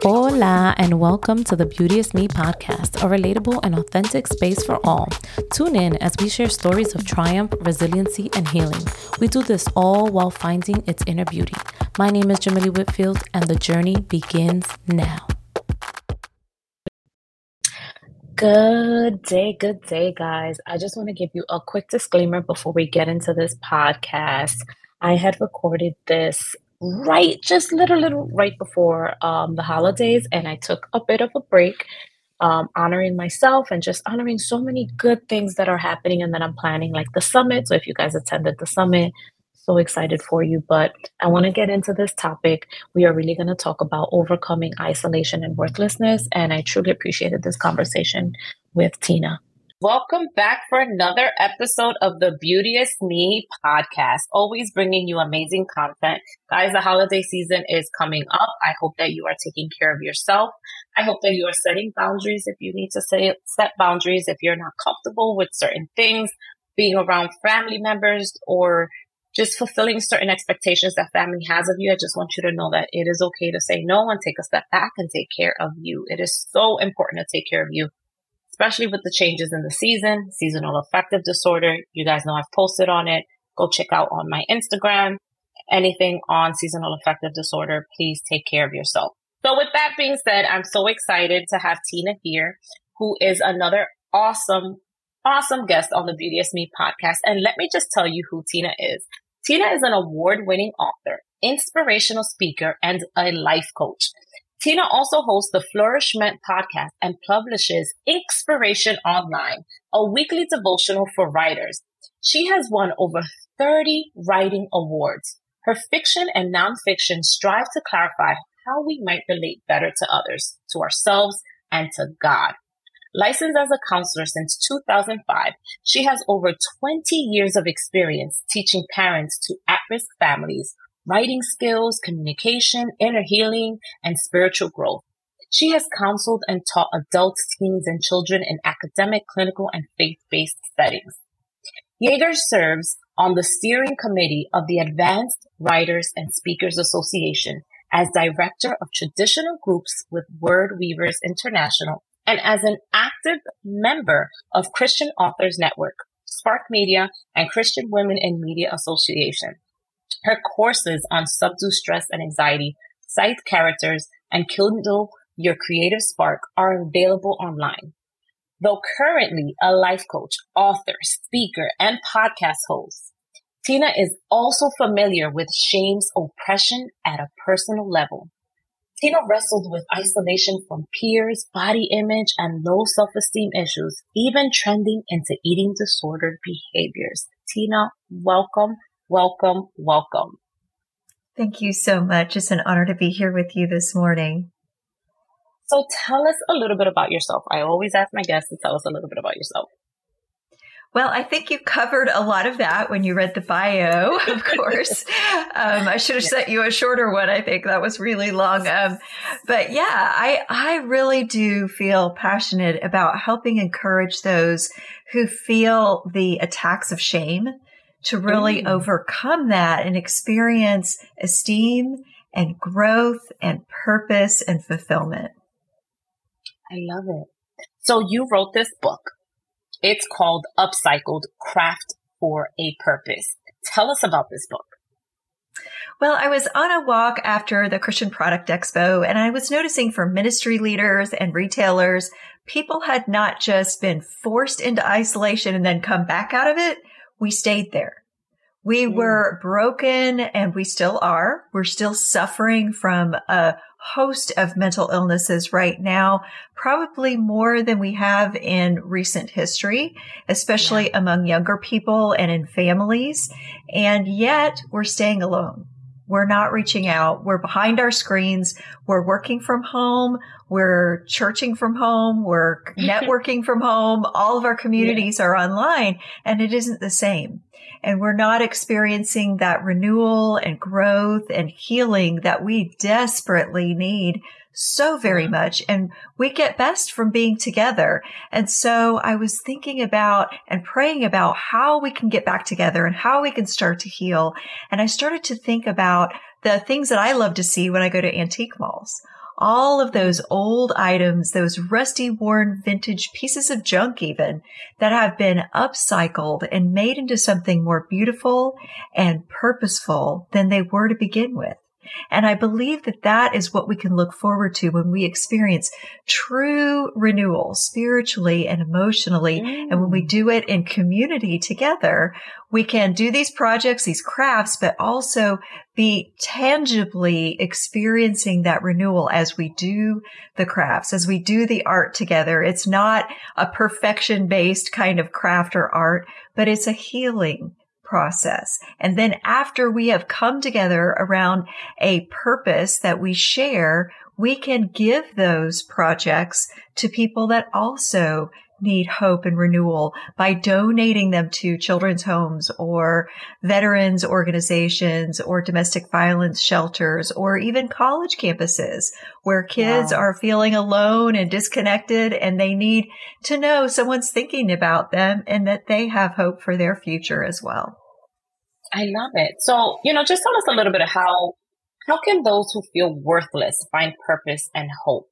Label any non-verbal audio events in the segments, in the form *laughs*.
Hola, and welcome to the Beauteous Me podcast, a relatable and authentic space for all. Tune in as we share stories of triumph, resiliency, and healing. We do this all while finding its inner beauty. My name is Jamily Whitfield, and the journey begins now. Good day, good day, guys. I just want to give you a quick disclaimer before we get into this podcast. I had recorded this right just little little right before um, the holidays and i took a bit of a break um, honoring myself and just honoring so many good things that are happening and that i'm planning like the summit. So if you guys attended the summit so excited for you. But i want to get into this topic. We are really going to talk about overcoming isolation and worthlessness and i truly appreciated this conversation with tina Welcome back for another episode of the Beauteous Me podcast. Always bringing you amazing content. Guys, the holiday season is coming up. I hope that you are taking care of yourself. I hope that you are setting boundaries if you need to say, set boundaries if you're not comfortable with certain things, being around family members or just fulfilling certain expectations that family has of you. I just want you to know that it is okay to say no and take a step back and take care of you. It is so important to take care of you especially with the changes in the season, seasonal affective disorder. You guys know I've posted on it. Go check out on my Instagram. Anything on seasonal affective disorder, please take care of yourself. So with that being said, I'm so excited to have Tina here, who is another awesome, awesome guest on the Beauteous Me podcast. And let me just tell you who Tina is. Tina is an award winning author, inspirational speaker, and a life coach. Tina also hosts the Flourishment podcast and publishes Inspiration Online, a weekly devotional for writers. She has won over 30 writing awards. Her fiction and nonfiction strive to clarify how we might relate better to others, to ourselves, and to God. Licensed as a counselor since 2005, she has over 20 years of experience teaching parents to at-risk families writing skills, communication, inner healing, and spiritual growth. She has counseled and taught adults, teens, and children in academic, clinical, and faith-based settings. Yeager serves on the steering committee of the Advanced Writers and Speakers Association as director of traditional groups with Word Weavers International and as an active member of Christian Authors Network, Spark Media, and Christian Women in Media Association. Her courses on subdue stress and anxiety, cite characters, and kindle your creative spark are available online. Though currently a life coach, author, speaker, and podcast host, Tina is also familiar with shame's oppression at a personal level. Tina wrestled with isolation from peers, body image, and low self-esteem issues, even trending into eating disordered behaviors. Tina, welcome welcome, welcome. Thank you so much. It's an honor to be here with you this morning. So tell us a little bit about yourself. I always ask my guests to tell us a little bit about yourself. Well, I think you covered a lot of that when you read the bio, *laughs* of course. *laughs* um, I should have sent you a shorter one. I think that was really long. Um, but yeah, I, I really do feel passionate about helping encourage those who feel the attacks of shame to really mm. overcome that and experience esteem and growth and purpose and fulfillment. I love it. So you wrote this book. It's called Upcycled Craft for a Purpose. Tell us about this book. Well, I was on a walk after the Christian Product Expo and I was noticing for ministry leaders and retailers, people had not just been forced into isolation and then come back out of it we stayed there. We mm. were broken and we still are. We're still suffering from a host of mental illnesses right now, probably more than we have in recent history, especially yeah. among younger people and in families. And yet we're staying alone. We're not reaching out. We're behind our screens. We're working from home. We're churching from home. We're *laughs* networking from home. All of our communities yeah. are online and it isn't the same. And we're not experiencing that renewal and growth and healing that we desperately need so very much. And we get best from being together. And so I was thinking about and praying about how we can get back together and how we can start to heal. And I started to think about the things that I love to see when I go to antique malls all of those mm. old items, those rusty, worn vintage pieces of junk even that have been upcycled and made into something more beautiful and purposeful than they were to begin with. And I believe that that is what we can look forward to when we experience true renewal spiritually and emotionally. Mm. And when we mm. do it in community together, we can do these projects, these crafts, but also be tangibly experiencing that renewal as we do the crafts, as we do the art together. It's not a perfection based kind of craft or art, but it's a healing process. And then after we have come together around a purpose that we share, we can give those projects to people that also need hope and renewal by donating them to children's homes or veterans organizations or domestic violence shelters or even college campuses where kids wow. are feeling alone and disconnected and they need to know someone's thinking about them and that they have hope for their future as well. I love it. So, you know, just tell us a little bit of how how can those who feel worthless find purpose and hope?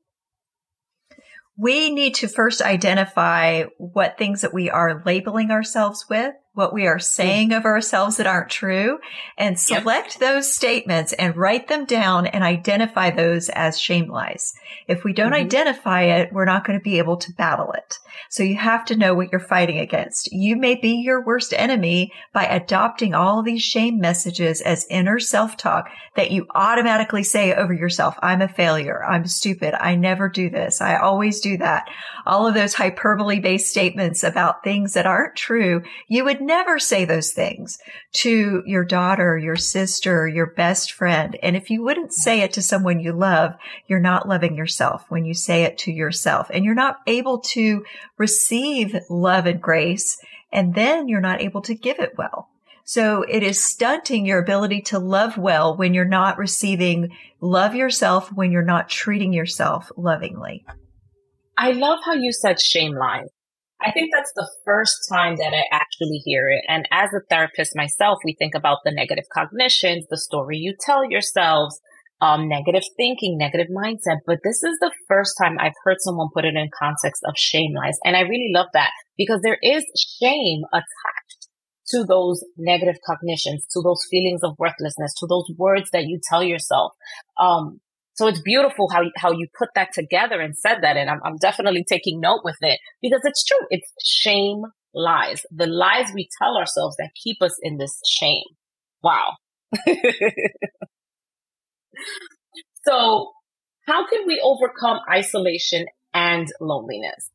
We need to first identify what things that we are labeling ourselves with what we are saying of ourselves that aren't true and select yep. those statements and write them down and identify those as shame lies. If we don't mm-hmm. identify it, we're not going to be able to battle it. So you have to know what you're fighting against. You may be your worst enemy by adopting all these shame messages as inner self-talk that you automatically say over yourself. I'm a failure. I'm stupid. I never do this. I always do that. All of those hyperbole based statements about things that aren't true. You would never say those things to your daughter, your sister, your best friend. And if you wouldn't say it to someone you love, you're not loving yourself when you say it to yourself and you're not able to receive love and grace. And then you're not able to give it well. So it is stunting your ability to love well when you're not receiving love yourself, when you're not treating yourself lovingly. I love how you said shame lies I think that's the first time that I actually hear it. And as a therapist myself, we think about the negative cognitions, the story you tell yourselves, um, negative thinking, negative mindset. But this is the first time I've heard someone put it in context of shame lies. And I really love that because there is shame attached to those negative cognitions, to those feelings of worthlessness, to those words that you tell yourself. Um, so it's beautiful how, how you put that together and said that. And I'm, I'm definitely taking note with it because it's true. It's shame lies, the lies we tell ourselves that keep us in this shame. Wow. *laughs* so how can we overcome isolation and loneliness?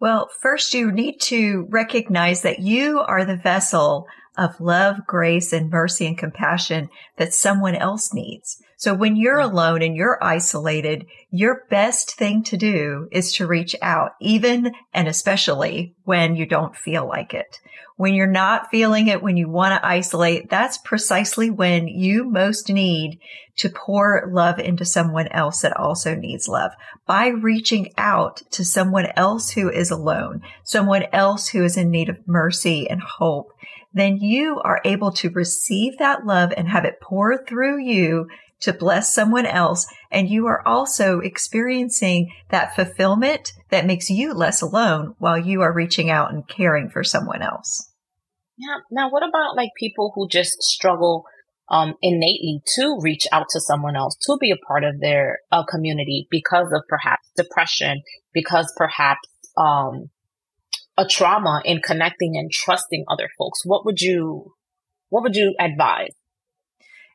Well, first you need to recognize that you are the vessel of love, grace, and mercy and compassion that someone else needs. So when you're alone and you're isolated, your best thing to do is to reach out, even and especially when you don't feel like it. When you're not feeling it, when you want to isolate, that's precisely when you most need to pour love into someone else that also needs love by reaching out to someone else who is alone, someone else who is in need of mercy and hope then you are able to receive that love and have it pour through you to bless someone else. And you are also experiencing that fulfillment that makes you less alone while you are reaching out and caring for someone else. Yeah. Now, what about like people who just struggle um, innately to reach out to someone else, to be a part of their uh, community because of perhaps depression, because perhaps um, a trauma in connecting and trusting other folks? What would you what would you advise?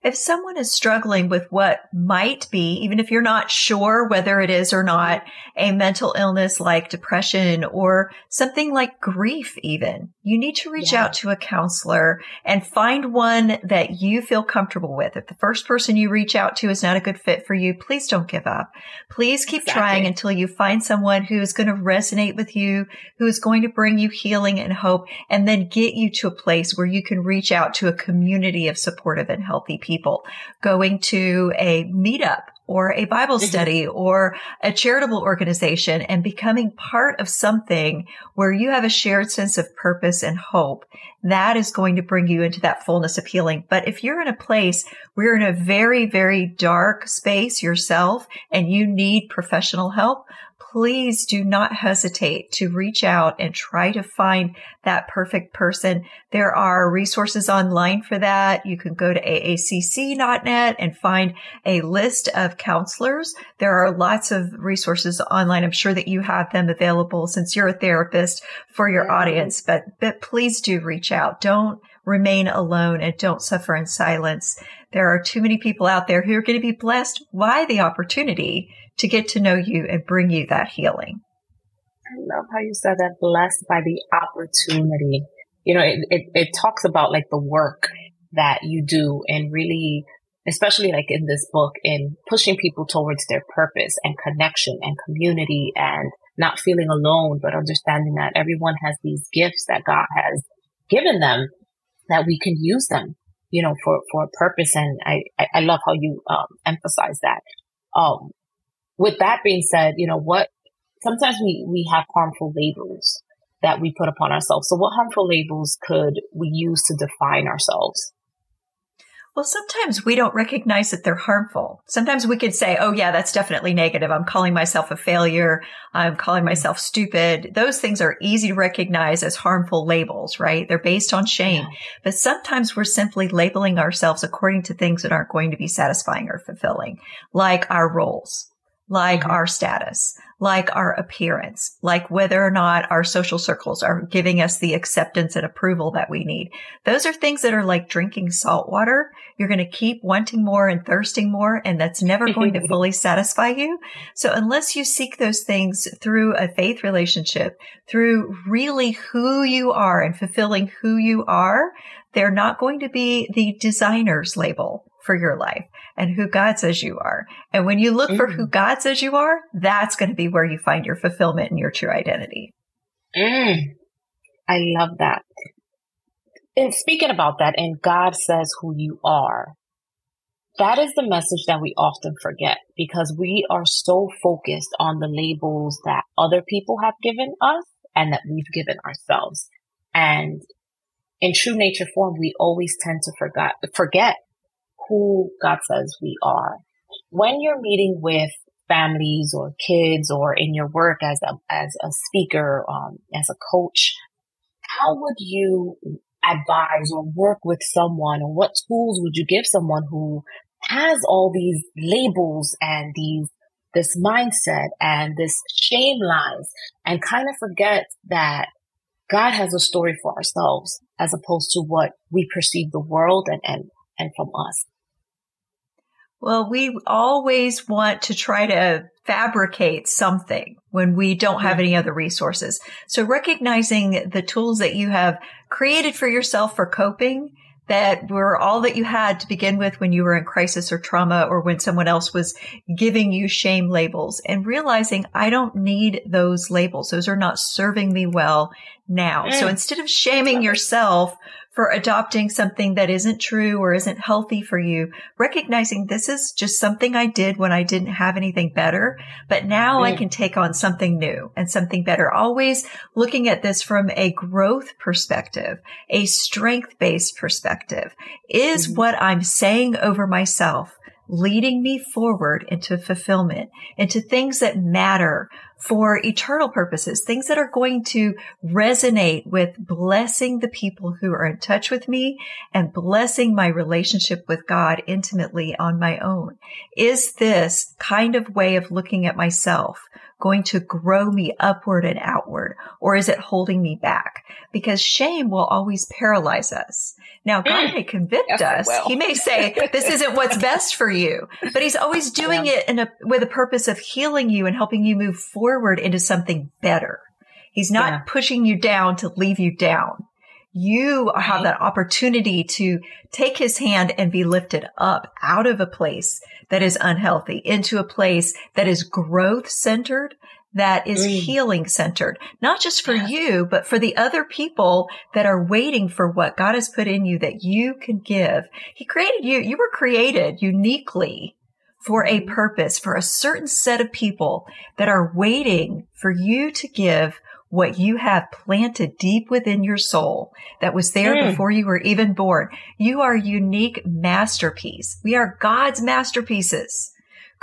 If someone is struggling with what might be, even if you're not sure whether it is or not, a mental illness like depression or something like grief, even, you need to reach yeah. out to a counselor and find one that you feel comfortable with. If the first person you reach out to is not a good fit for you, please don't give up. Please keep exactly. trying until you find someone who is going to resonate with you, who is going to bring you healing and hope, and then get you to a place where you can reach out to a community of supportive and healthy people people, going to a meetup or a Bible mm-hmm. study or a charitable organization and becoming part of something where you have a shared sense of purpose and hope. That is going to bring you into that fullness of healing. But if you're in a place where you're in a very, very dark space yourself and you need professional help, please do not hesitate to reach out and try to find that perfect person. There are resources online for that. You can go to aacc.net and find a list of counselors. There are lots of resources online. I'm sure that you have them available since you're a therapist for your mm-hmm. audience, but, but please do reach out. Don't remain alone and don't suffer in silence. There are too many people out there who are going to be blessed by the opportunity to get to know you and bring you that healing. I love how you said that blessed by the opportunity. You know, it, it, it talks about like the work that you do and really, especially like in this book in pushing people towards their purpose and connection and community and not feeling alone, but understanding that everyone has these gifts that God has given them that we can use them, you know, for, for a purpose. And I, I, love how you, um, emphasize that. Um, with that being said, you know, what sometimes we, we have harmful labels that we put upon ourselves. So what harmful labels could we use to define ourselves? Well, sometimes we don't recognize that they're harmful. Sometimes we could say, oh, yeah, that's definitely negative. I'm calling myself a failure. I'm calling mm-hmm. myself stupid. Those things are easy to recognize as harmful labels, right? They're based on shame. Yeah. But sometimes we're simply labeling ourselves according to things that aren't going to be satisfying or fulfilling, like our roles like mm-hmm. our status, like our appearance, like whether or not our social circles are giving us the acceptance and approval that we need. Those are things that are like drinking salt water. You're going to keep wanting more and thirsting more, and that's never going to *laughs* fully satisfy you. So unless you seek those things through a faith relationship, through really who you are and fulfilling who you are, they're not going to be the designer's label for your life and who God says you are. And when you look mm. for who mm. God says you are, that's going to be where you find your fulfillment and your true identity. Mm. I love that. And speaking about that, and God says who you are, that is the message that we often forget because we are so focused on the labels that other people have given us and that we've given ourselves. And in true nature form, we always tend to forget, forget who God says we are. When you're meeting with families or kids or in your work as a, as a speaker, um, as a coach, how would you advise or work with someone or what tools would you give someone who has all these labels and these this mindset and this shame lies and kind of forget that God has a story for ourselves as opposed to what we perceive the world and, and, and from us. Well, we always want to try to fabricate something when we don't have any other resources. So recognizing the tools that you have created for yourself for coping that were all that you had to begin with when you were in crisis or trauma or when someone else was giving you shame labels and realizing I don't need those labels. Those are not serving me well now. Mm. So instead of shaming yourself for adopting something that isn't true or isn't healthy for you, recognizing this is just something I did when I didn't have anything better, but now mm. I can take on something new and something better. Always looking at this from a growth perspective, a strength based perspective. Is mm. what I'm saying over myself leading me forward into fulfillment, into things that matter for eternal purposes, things that are going to resonate with blessing the people who are in touch with me and blessing my relationship with God intimately on my own. Is this kind of way of looking at myself going to grow me upward and outward, or is it holding me back? Because shame will always paralyze us. Now, God mm. may convict yes, us. He may say, this isn't what's *laughs* best for you, but he's always doing yeah. it in a, with a purpose of healing you and helping you move forward into something better. He's not yeah. pushing you down to leave you down. You have that opportunity to take his hand and be lifted up out of a place that is unhealthy into a place that is growth centered, that is mm. healing centered, not just for you, but for the other people that are waiting for what God has put in you that you can give. He created you. You were created uniquely for a purpose, for a certain set of people that are waiting for you to give what you have planted deep within your soul that was there mm. before you were even born. You are unique masterpiece. We are God's masterpieces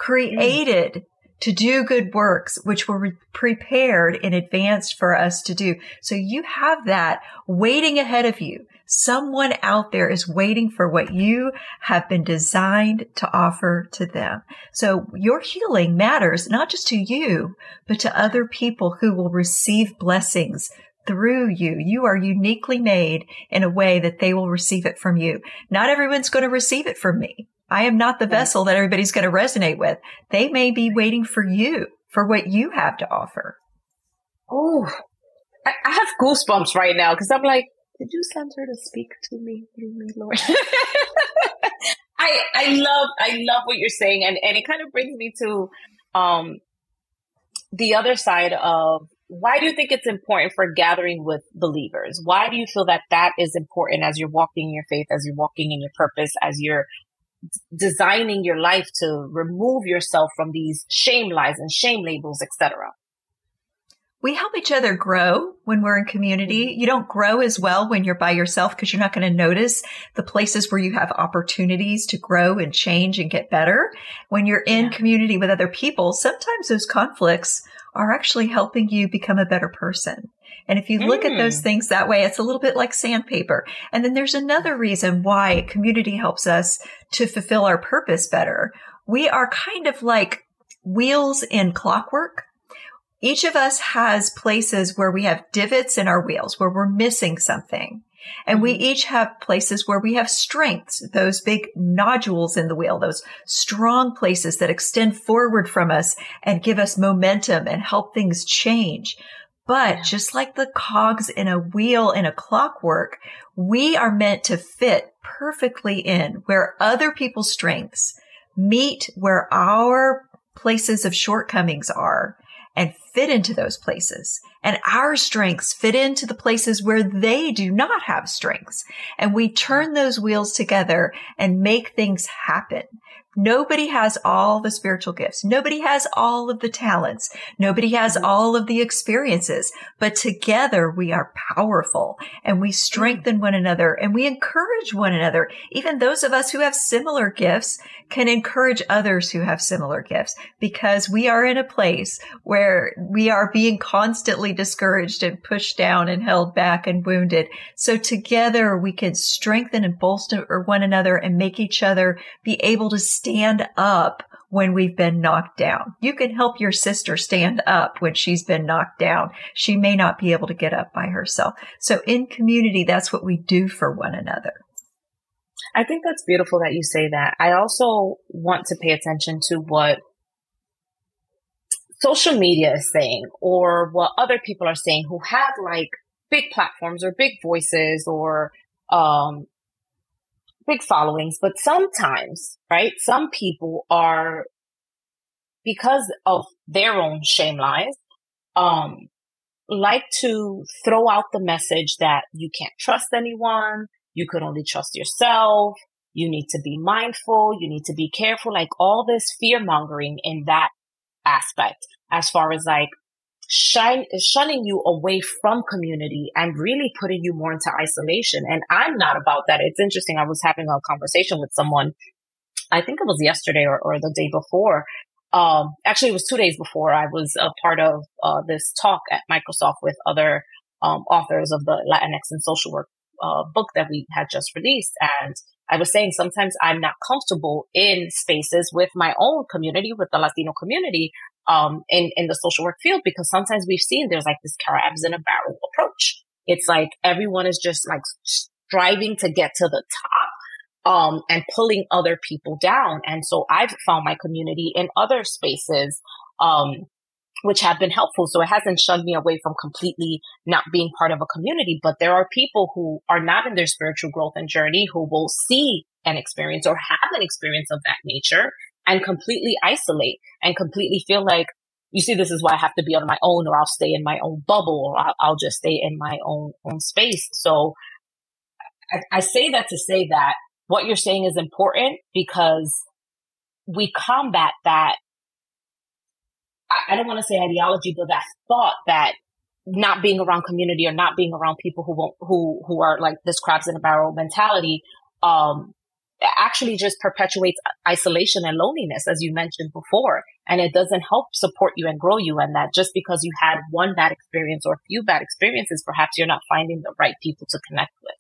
created mm. To do good works, which were prepared in advance for us to do. So you have that waiting ahead of you. Someone out there is waiting for what you have been designed to offer to them. So your healing matters not just to you, but to other people who will receive blessings through you. You are uniquely made in a way that they will receive it from you. Not everyone's going to receive it from me. I am not the vessel that everybody's going to resonate with. They may be waiting for you, for what you have to offer. Oh, I have goosebumps right now because I'm like, did you send her to speak to me through me, Lord? *laughs* I I love I love what you're saying, and and it kind of brings me to um the other side of why do you think it's important for gathering with believers? Why do you feel that that is important as you're walking in your faith, as you're walking in your purpose, as you're designing your life to remove yourself from these shame lies and shame labels, etc we help each other grow when we're in community. Mm-hmm. You don't grow as well when you're by yourself because you're not going to notice the places where you have opportunities to grow and change and get better. When you're in yeah. community with other people, sometimes those conflicts are actually helping you become a better person. And if you look mm. at those mm. things that way, it's a little bit like sandpaper. And then there's another reason why community helps us to fulfill our purpose better. We are kind of like wheels in clockwork each of us has places where we have divots in our wheels, where we're missing something. And we mm-hmm. each have places where we have strengths, those big nodules in the wheel, those strong places that extend forward from us and give us momentum and help things change. But just like the cogs in a wheel in a clockwork, we are meant to fit perfectly in where other people's strengths meet where our places of shortcomings are and fit into those places. And our strengths fit into the places where they do not have strengths. And we turn those wheels together and make things happen. Nobody has all the spiritual gifts. Nobody has all of the talents. Nobody has mm-hmm. all of the experiences, but together we are powerful and we strengthen one another and we encourage one another. Even those of us who have similar gifts can encourage others who have similar gifts because we are in a place where we are being constantly discouraged and pushed down and held back and wounded. So together we can strengthen and bolster one another and make each other be able to stand up when we've been knocked down. You can help your sister stand up when she's been knocked down. She may not be able to get up by herself. So in community, that's what we do for one another. I think that's beautiful that you say that. I also want to pay attention to what social media is saying or what other people are saying who have like big platforms or big voices or um, big followings, but sometimes, right, some people are, because of their own shame lies, um, like to throw out the message that you can't trust anyone, you could only trust yourself, you need to be mindful, you need to be careful, like all this fear mongering in that aspect as far as like shine, shunning you away from community and really putting you more into isolation. And I'm not about that. It's interesting. I was having a conversation with someone. I think it was yesterday or, or the day before. Um, actually, it was two days before I was a part of uh, this talk at Microsoft with other um, authors of the Latinx and social work uh, book that we had just released. And I was saying sometimes I'm not comfortable in spaces with my own community, with the Latino community, um, in, in the social work field, because sometimes we've seen there's like this crabs in a barrel approach. It's like everyone is just like striving to get to the top, um, and pulling other people down. And so I've found my community in other spaces, um, which have been helpful. So it hasn't shunned me away from completely not being part of a community. But there are people who are not in their spiritual growth and journey who will see an experience or have an experience of that nature and completely isolate and completely feel like, you see, this is why I have to be on my own or I'll stay in my own bubble or I'll, I'll just stay in my own, own space. So I, I say that to say that what you're saying is important because we combat that. I, I don't want to say ideology, but that thought that not being around community or not being around people who won't, who, who are like this crabs in a barrel mentality, um, actually just perpetuates isolation and loneliness, as you mentioned before. And it doesn't help support you and grow you. And that just because you had one bad experience or a few bad experiences, perhaps you're not finding the right people to connect with.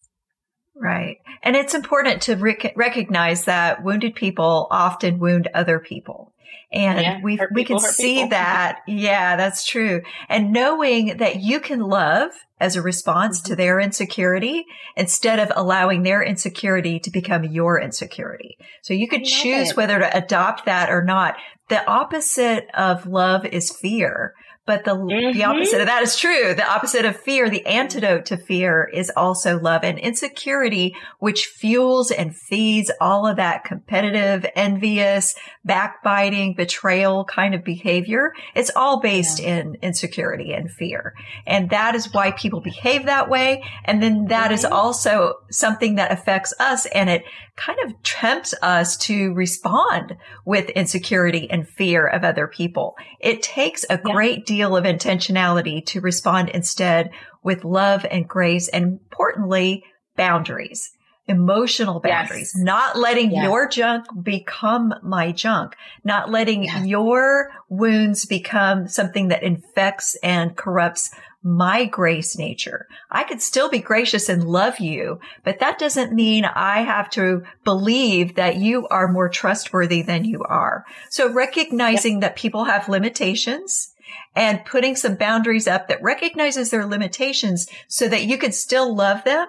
Right. And it's important to rec- recognize that wounded people often wound other people. And yeah, we we can see people. *laughs* that. Yeah, that's true. And knowing that you can love as a response mm-hmm. to their insecurity instead of allowing their insecurity to become your insecurity. So you could choose it. whether to adopt that or not. The opposite of love is fear. But the, mm-hmm. the opposite of that is true. The opposite of fear, the antidote to fear is also love and insecurity, which fuels and feeds all of that competitive, envious, backbiting, betrayal kind of behavior. It's all based yeah. in insecurity and fear. And that is why people behave that way. And then that mm-hmm. is also something that affects us and it kind of tempts us to respond with insecurity and fear of other people. It takes a yeah. great deal of intentionality to respond instead with love and grace and importantly, boundaries emotional boundaries, yes. not letting yes. your junk become my junk, not letting yes. your wounds become something that infects and corrupts my grace nature. I could still be gracious and love you, but that doesn't mean I have to believe that you are more trustworthy than you are. So recognizing yep. that people have limitations and putting some boundaries up that recognizes their limitations so that you can still love them,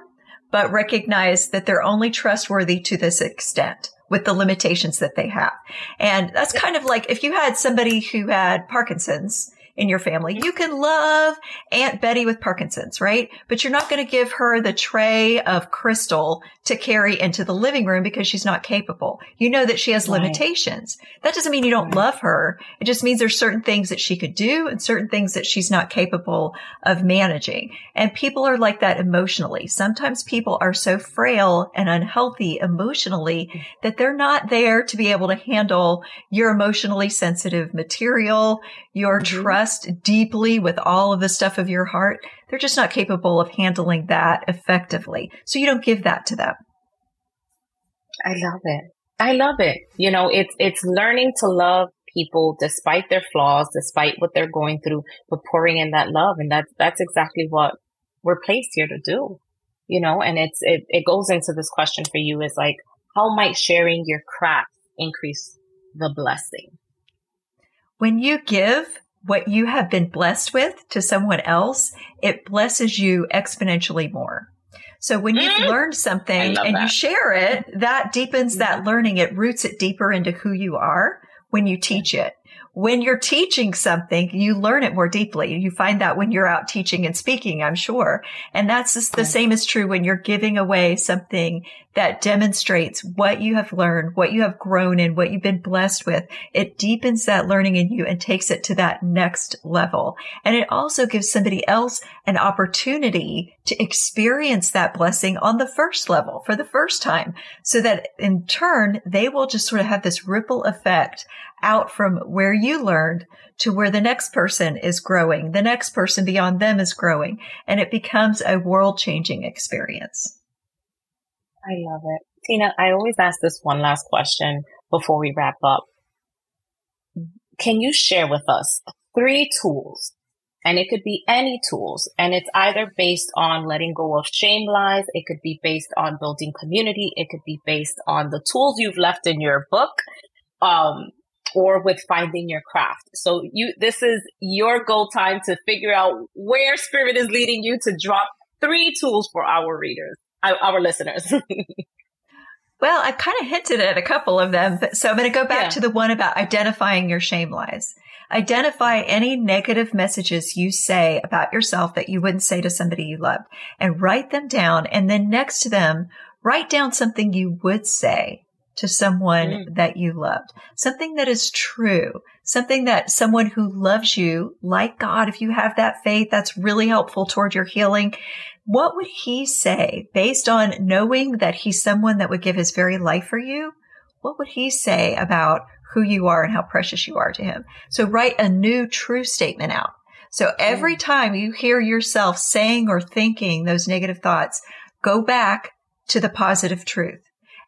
but recognize that they're only trustworthy to this extent with the limitations that they have. And that's kind of like if you had somebody who had Parkinson's in your family. You can love Aunt Betty with Parkinson's, right? But you're not going to give her the tray of crystal to carry into the living room because she's not capable. You know that she has right. limitations. That doesn't mean you don't right. love her. It just means there's certain things that she could do and certain things that she's not capable of managing. And people are like that emotionally. Sometimes people are so frail and unhealthy emotionally that they're not there to be able to handle your emotionally sensitive material, your mm-hmm. trust deeply with all of the stuff of your heart, they're just not capable of handling that effectively. So you don't give that to them. I love it. I love it. You know, it's, it's learning to love people despite their flaws, despite what they're going through, but pouring in that love. And that's, that's exactly what we're placed here to do, you know, and it's, it, it goes into this question for you is like, how might sharing your craft increase the blessing? When you give what you have been blessed with to someone else, it blesses you exponentially more. So when you've mm-hmm. learned something and that. you share it, that deepens that learning. It roots it deeper into who you are when you teach it when you're teaching something, you learn it more deeply. You find that when you're out teaching and speaking, I'm sure. And that's just the same is true when you're giving away something that demonstrates what you have learned, what you have grown in, what you've been blessed with. It deepens that learning in you and takes it to that next level. And it also gives somebody else an opportunity to experience that blessing on the first level for the first time so that in turn, they will just sort of have this ripple effect out from where you learned to where the next person is growing. The next person beyond them is growing and it becomes a world changing experience. I love it. Tina, I always ask this one last question before we wrap up. Can you share with us three tools? And it could be any tools. And it's either based on letting go of shame lies. It could be based on building community. It could be based on the tools you've left in your book. Um, or with finding your craft. So you, this is your goal time to figure out where spirit is leading you to drop three tools for our readers, uh, our listeners. *laughs* well, I kind of hinted at a couple of them. So I'm going to go back yeah. to the one about identifying your shame lies. Identify any negative messages you say about yourself that you wouldn't say to somebody you love and write them down. And then next to them, write down something you would say to someone mm. that you loved, something that is true, something that someone who loves you, like God, if you have that faith, that's really helpful toward your healing. What would he say based on knowing that he's someone that would give his very life for you? What would he say about who you are and how precious you are to him. So write a new true statement out. So every time you hear yourself saying or thinking those negative thoughts, go back to the positive truth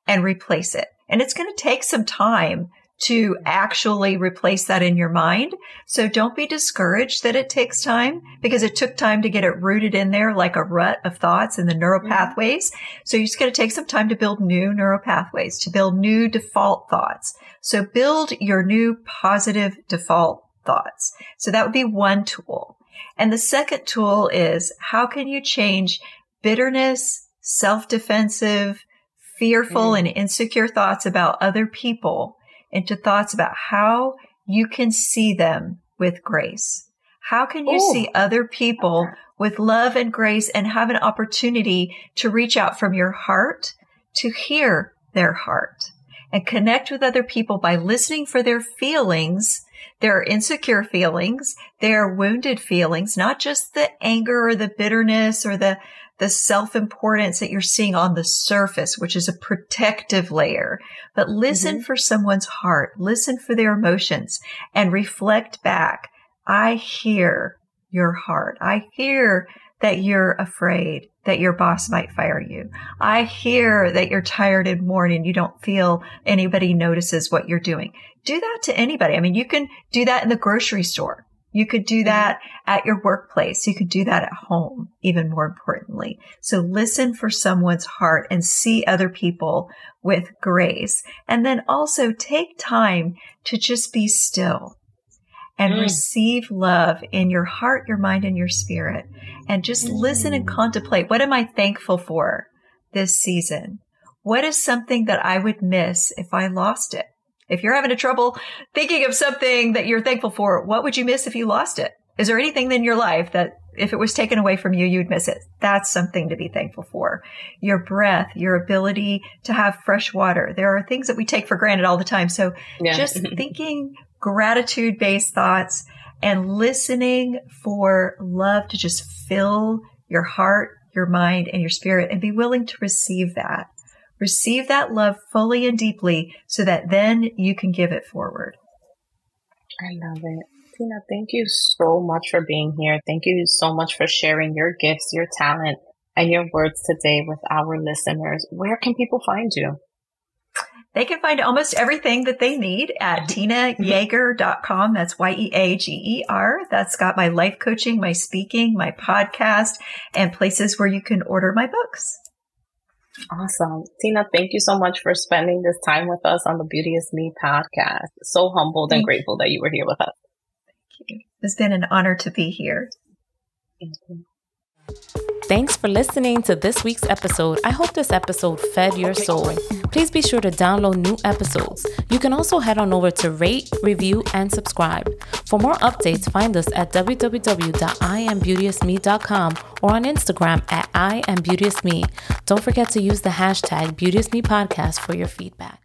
and replace it. And it's going to take some time to actually replace that in your mind. So don't be discouraged that it takes time because it took time to get it rooted in there like a rut of thoughts in the neural mm-hmm. pathways. So you're just going to take some time to build new neural pathways, to build new default thoughts. So build your new positive default thoughts. So that would be one tool. And the second tool is how can you change bitterness, self-defensive, fearful mm. and insecure thoughts about other people into thoughts about how you can see them with grace. How can you Ooh. see other people with love and grace and have an opportunity to reach out from your heart to hear their heart and connect with other people by listening for their feelings, their insecure feelings, their wounded feelings, not just the anger or the bitterness or the the self-importance that you're seeing on the surface, which is a protective layer. But listen mm-hmm. for someone's heart, listen for their emotions and reflect back. I hear your heart. I hear that you're afraid that your boss might fire you. I hear that you're tired and worn and You don't feel anybody notices what you're doing. Do that to anybody. I mean, you can do that in the grocery store. You could do mm-hmm. that at your workplace. You could do that at home, even more importantly. So listen for someone's heart and see other people with grace. And then also take time to just be still and mm. receive love in your heart, your mind, and your spirit. And just mm. listen and contemplate. What am I thankful for this season? What is something that I would miss if I lost it? If you're having a trouble thinking of something that you're thankful for, what would you miss if you lost it? Is there anything in your life that if it was taken away from you, you'd miss it? That's something to be thankful for. Your breath, your ability to have fresh water. There are things that we take for granted all the time. So yeah. just *laughs* thinking gratitude based thoughts and listening for love to just fill your heart, your mind, and your spirit and be willing to receive that. Receive that love fully and deeply so that then you can give it forward. I love it. Tina, thank you so much for being here. Thank you so much for sharing your gifts, your talent, and your words today with our listeners. Where can people find you? They can find almost everything that they need at *laughs* tinayeager.com. That's Y-E-A-G-E-R. That's got my life coaching, my speaking, my podcast, and places where you can order my books. Awesome. Tina, thank you so much for spending this time with us on the Beauteous Me podcast. So humbled and grateful that you were here with us. Thank you. It's been an honor to be here. Thank you. Thanks for listening to this week's episode. I hope this episode fed your soul. Please be sure to download new episodes. You can also head on over to rate, review, and subscribe. For more updates, find us at www.iambeauteousme.com or on Instagram at iambeauteousme. Don't forget to use the hashtag BeauteousMePodcast for your feedback.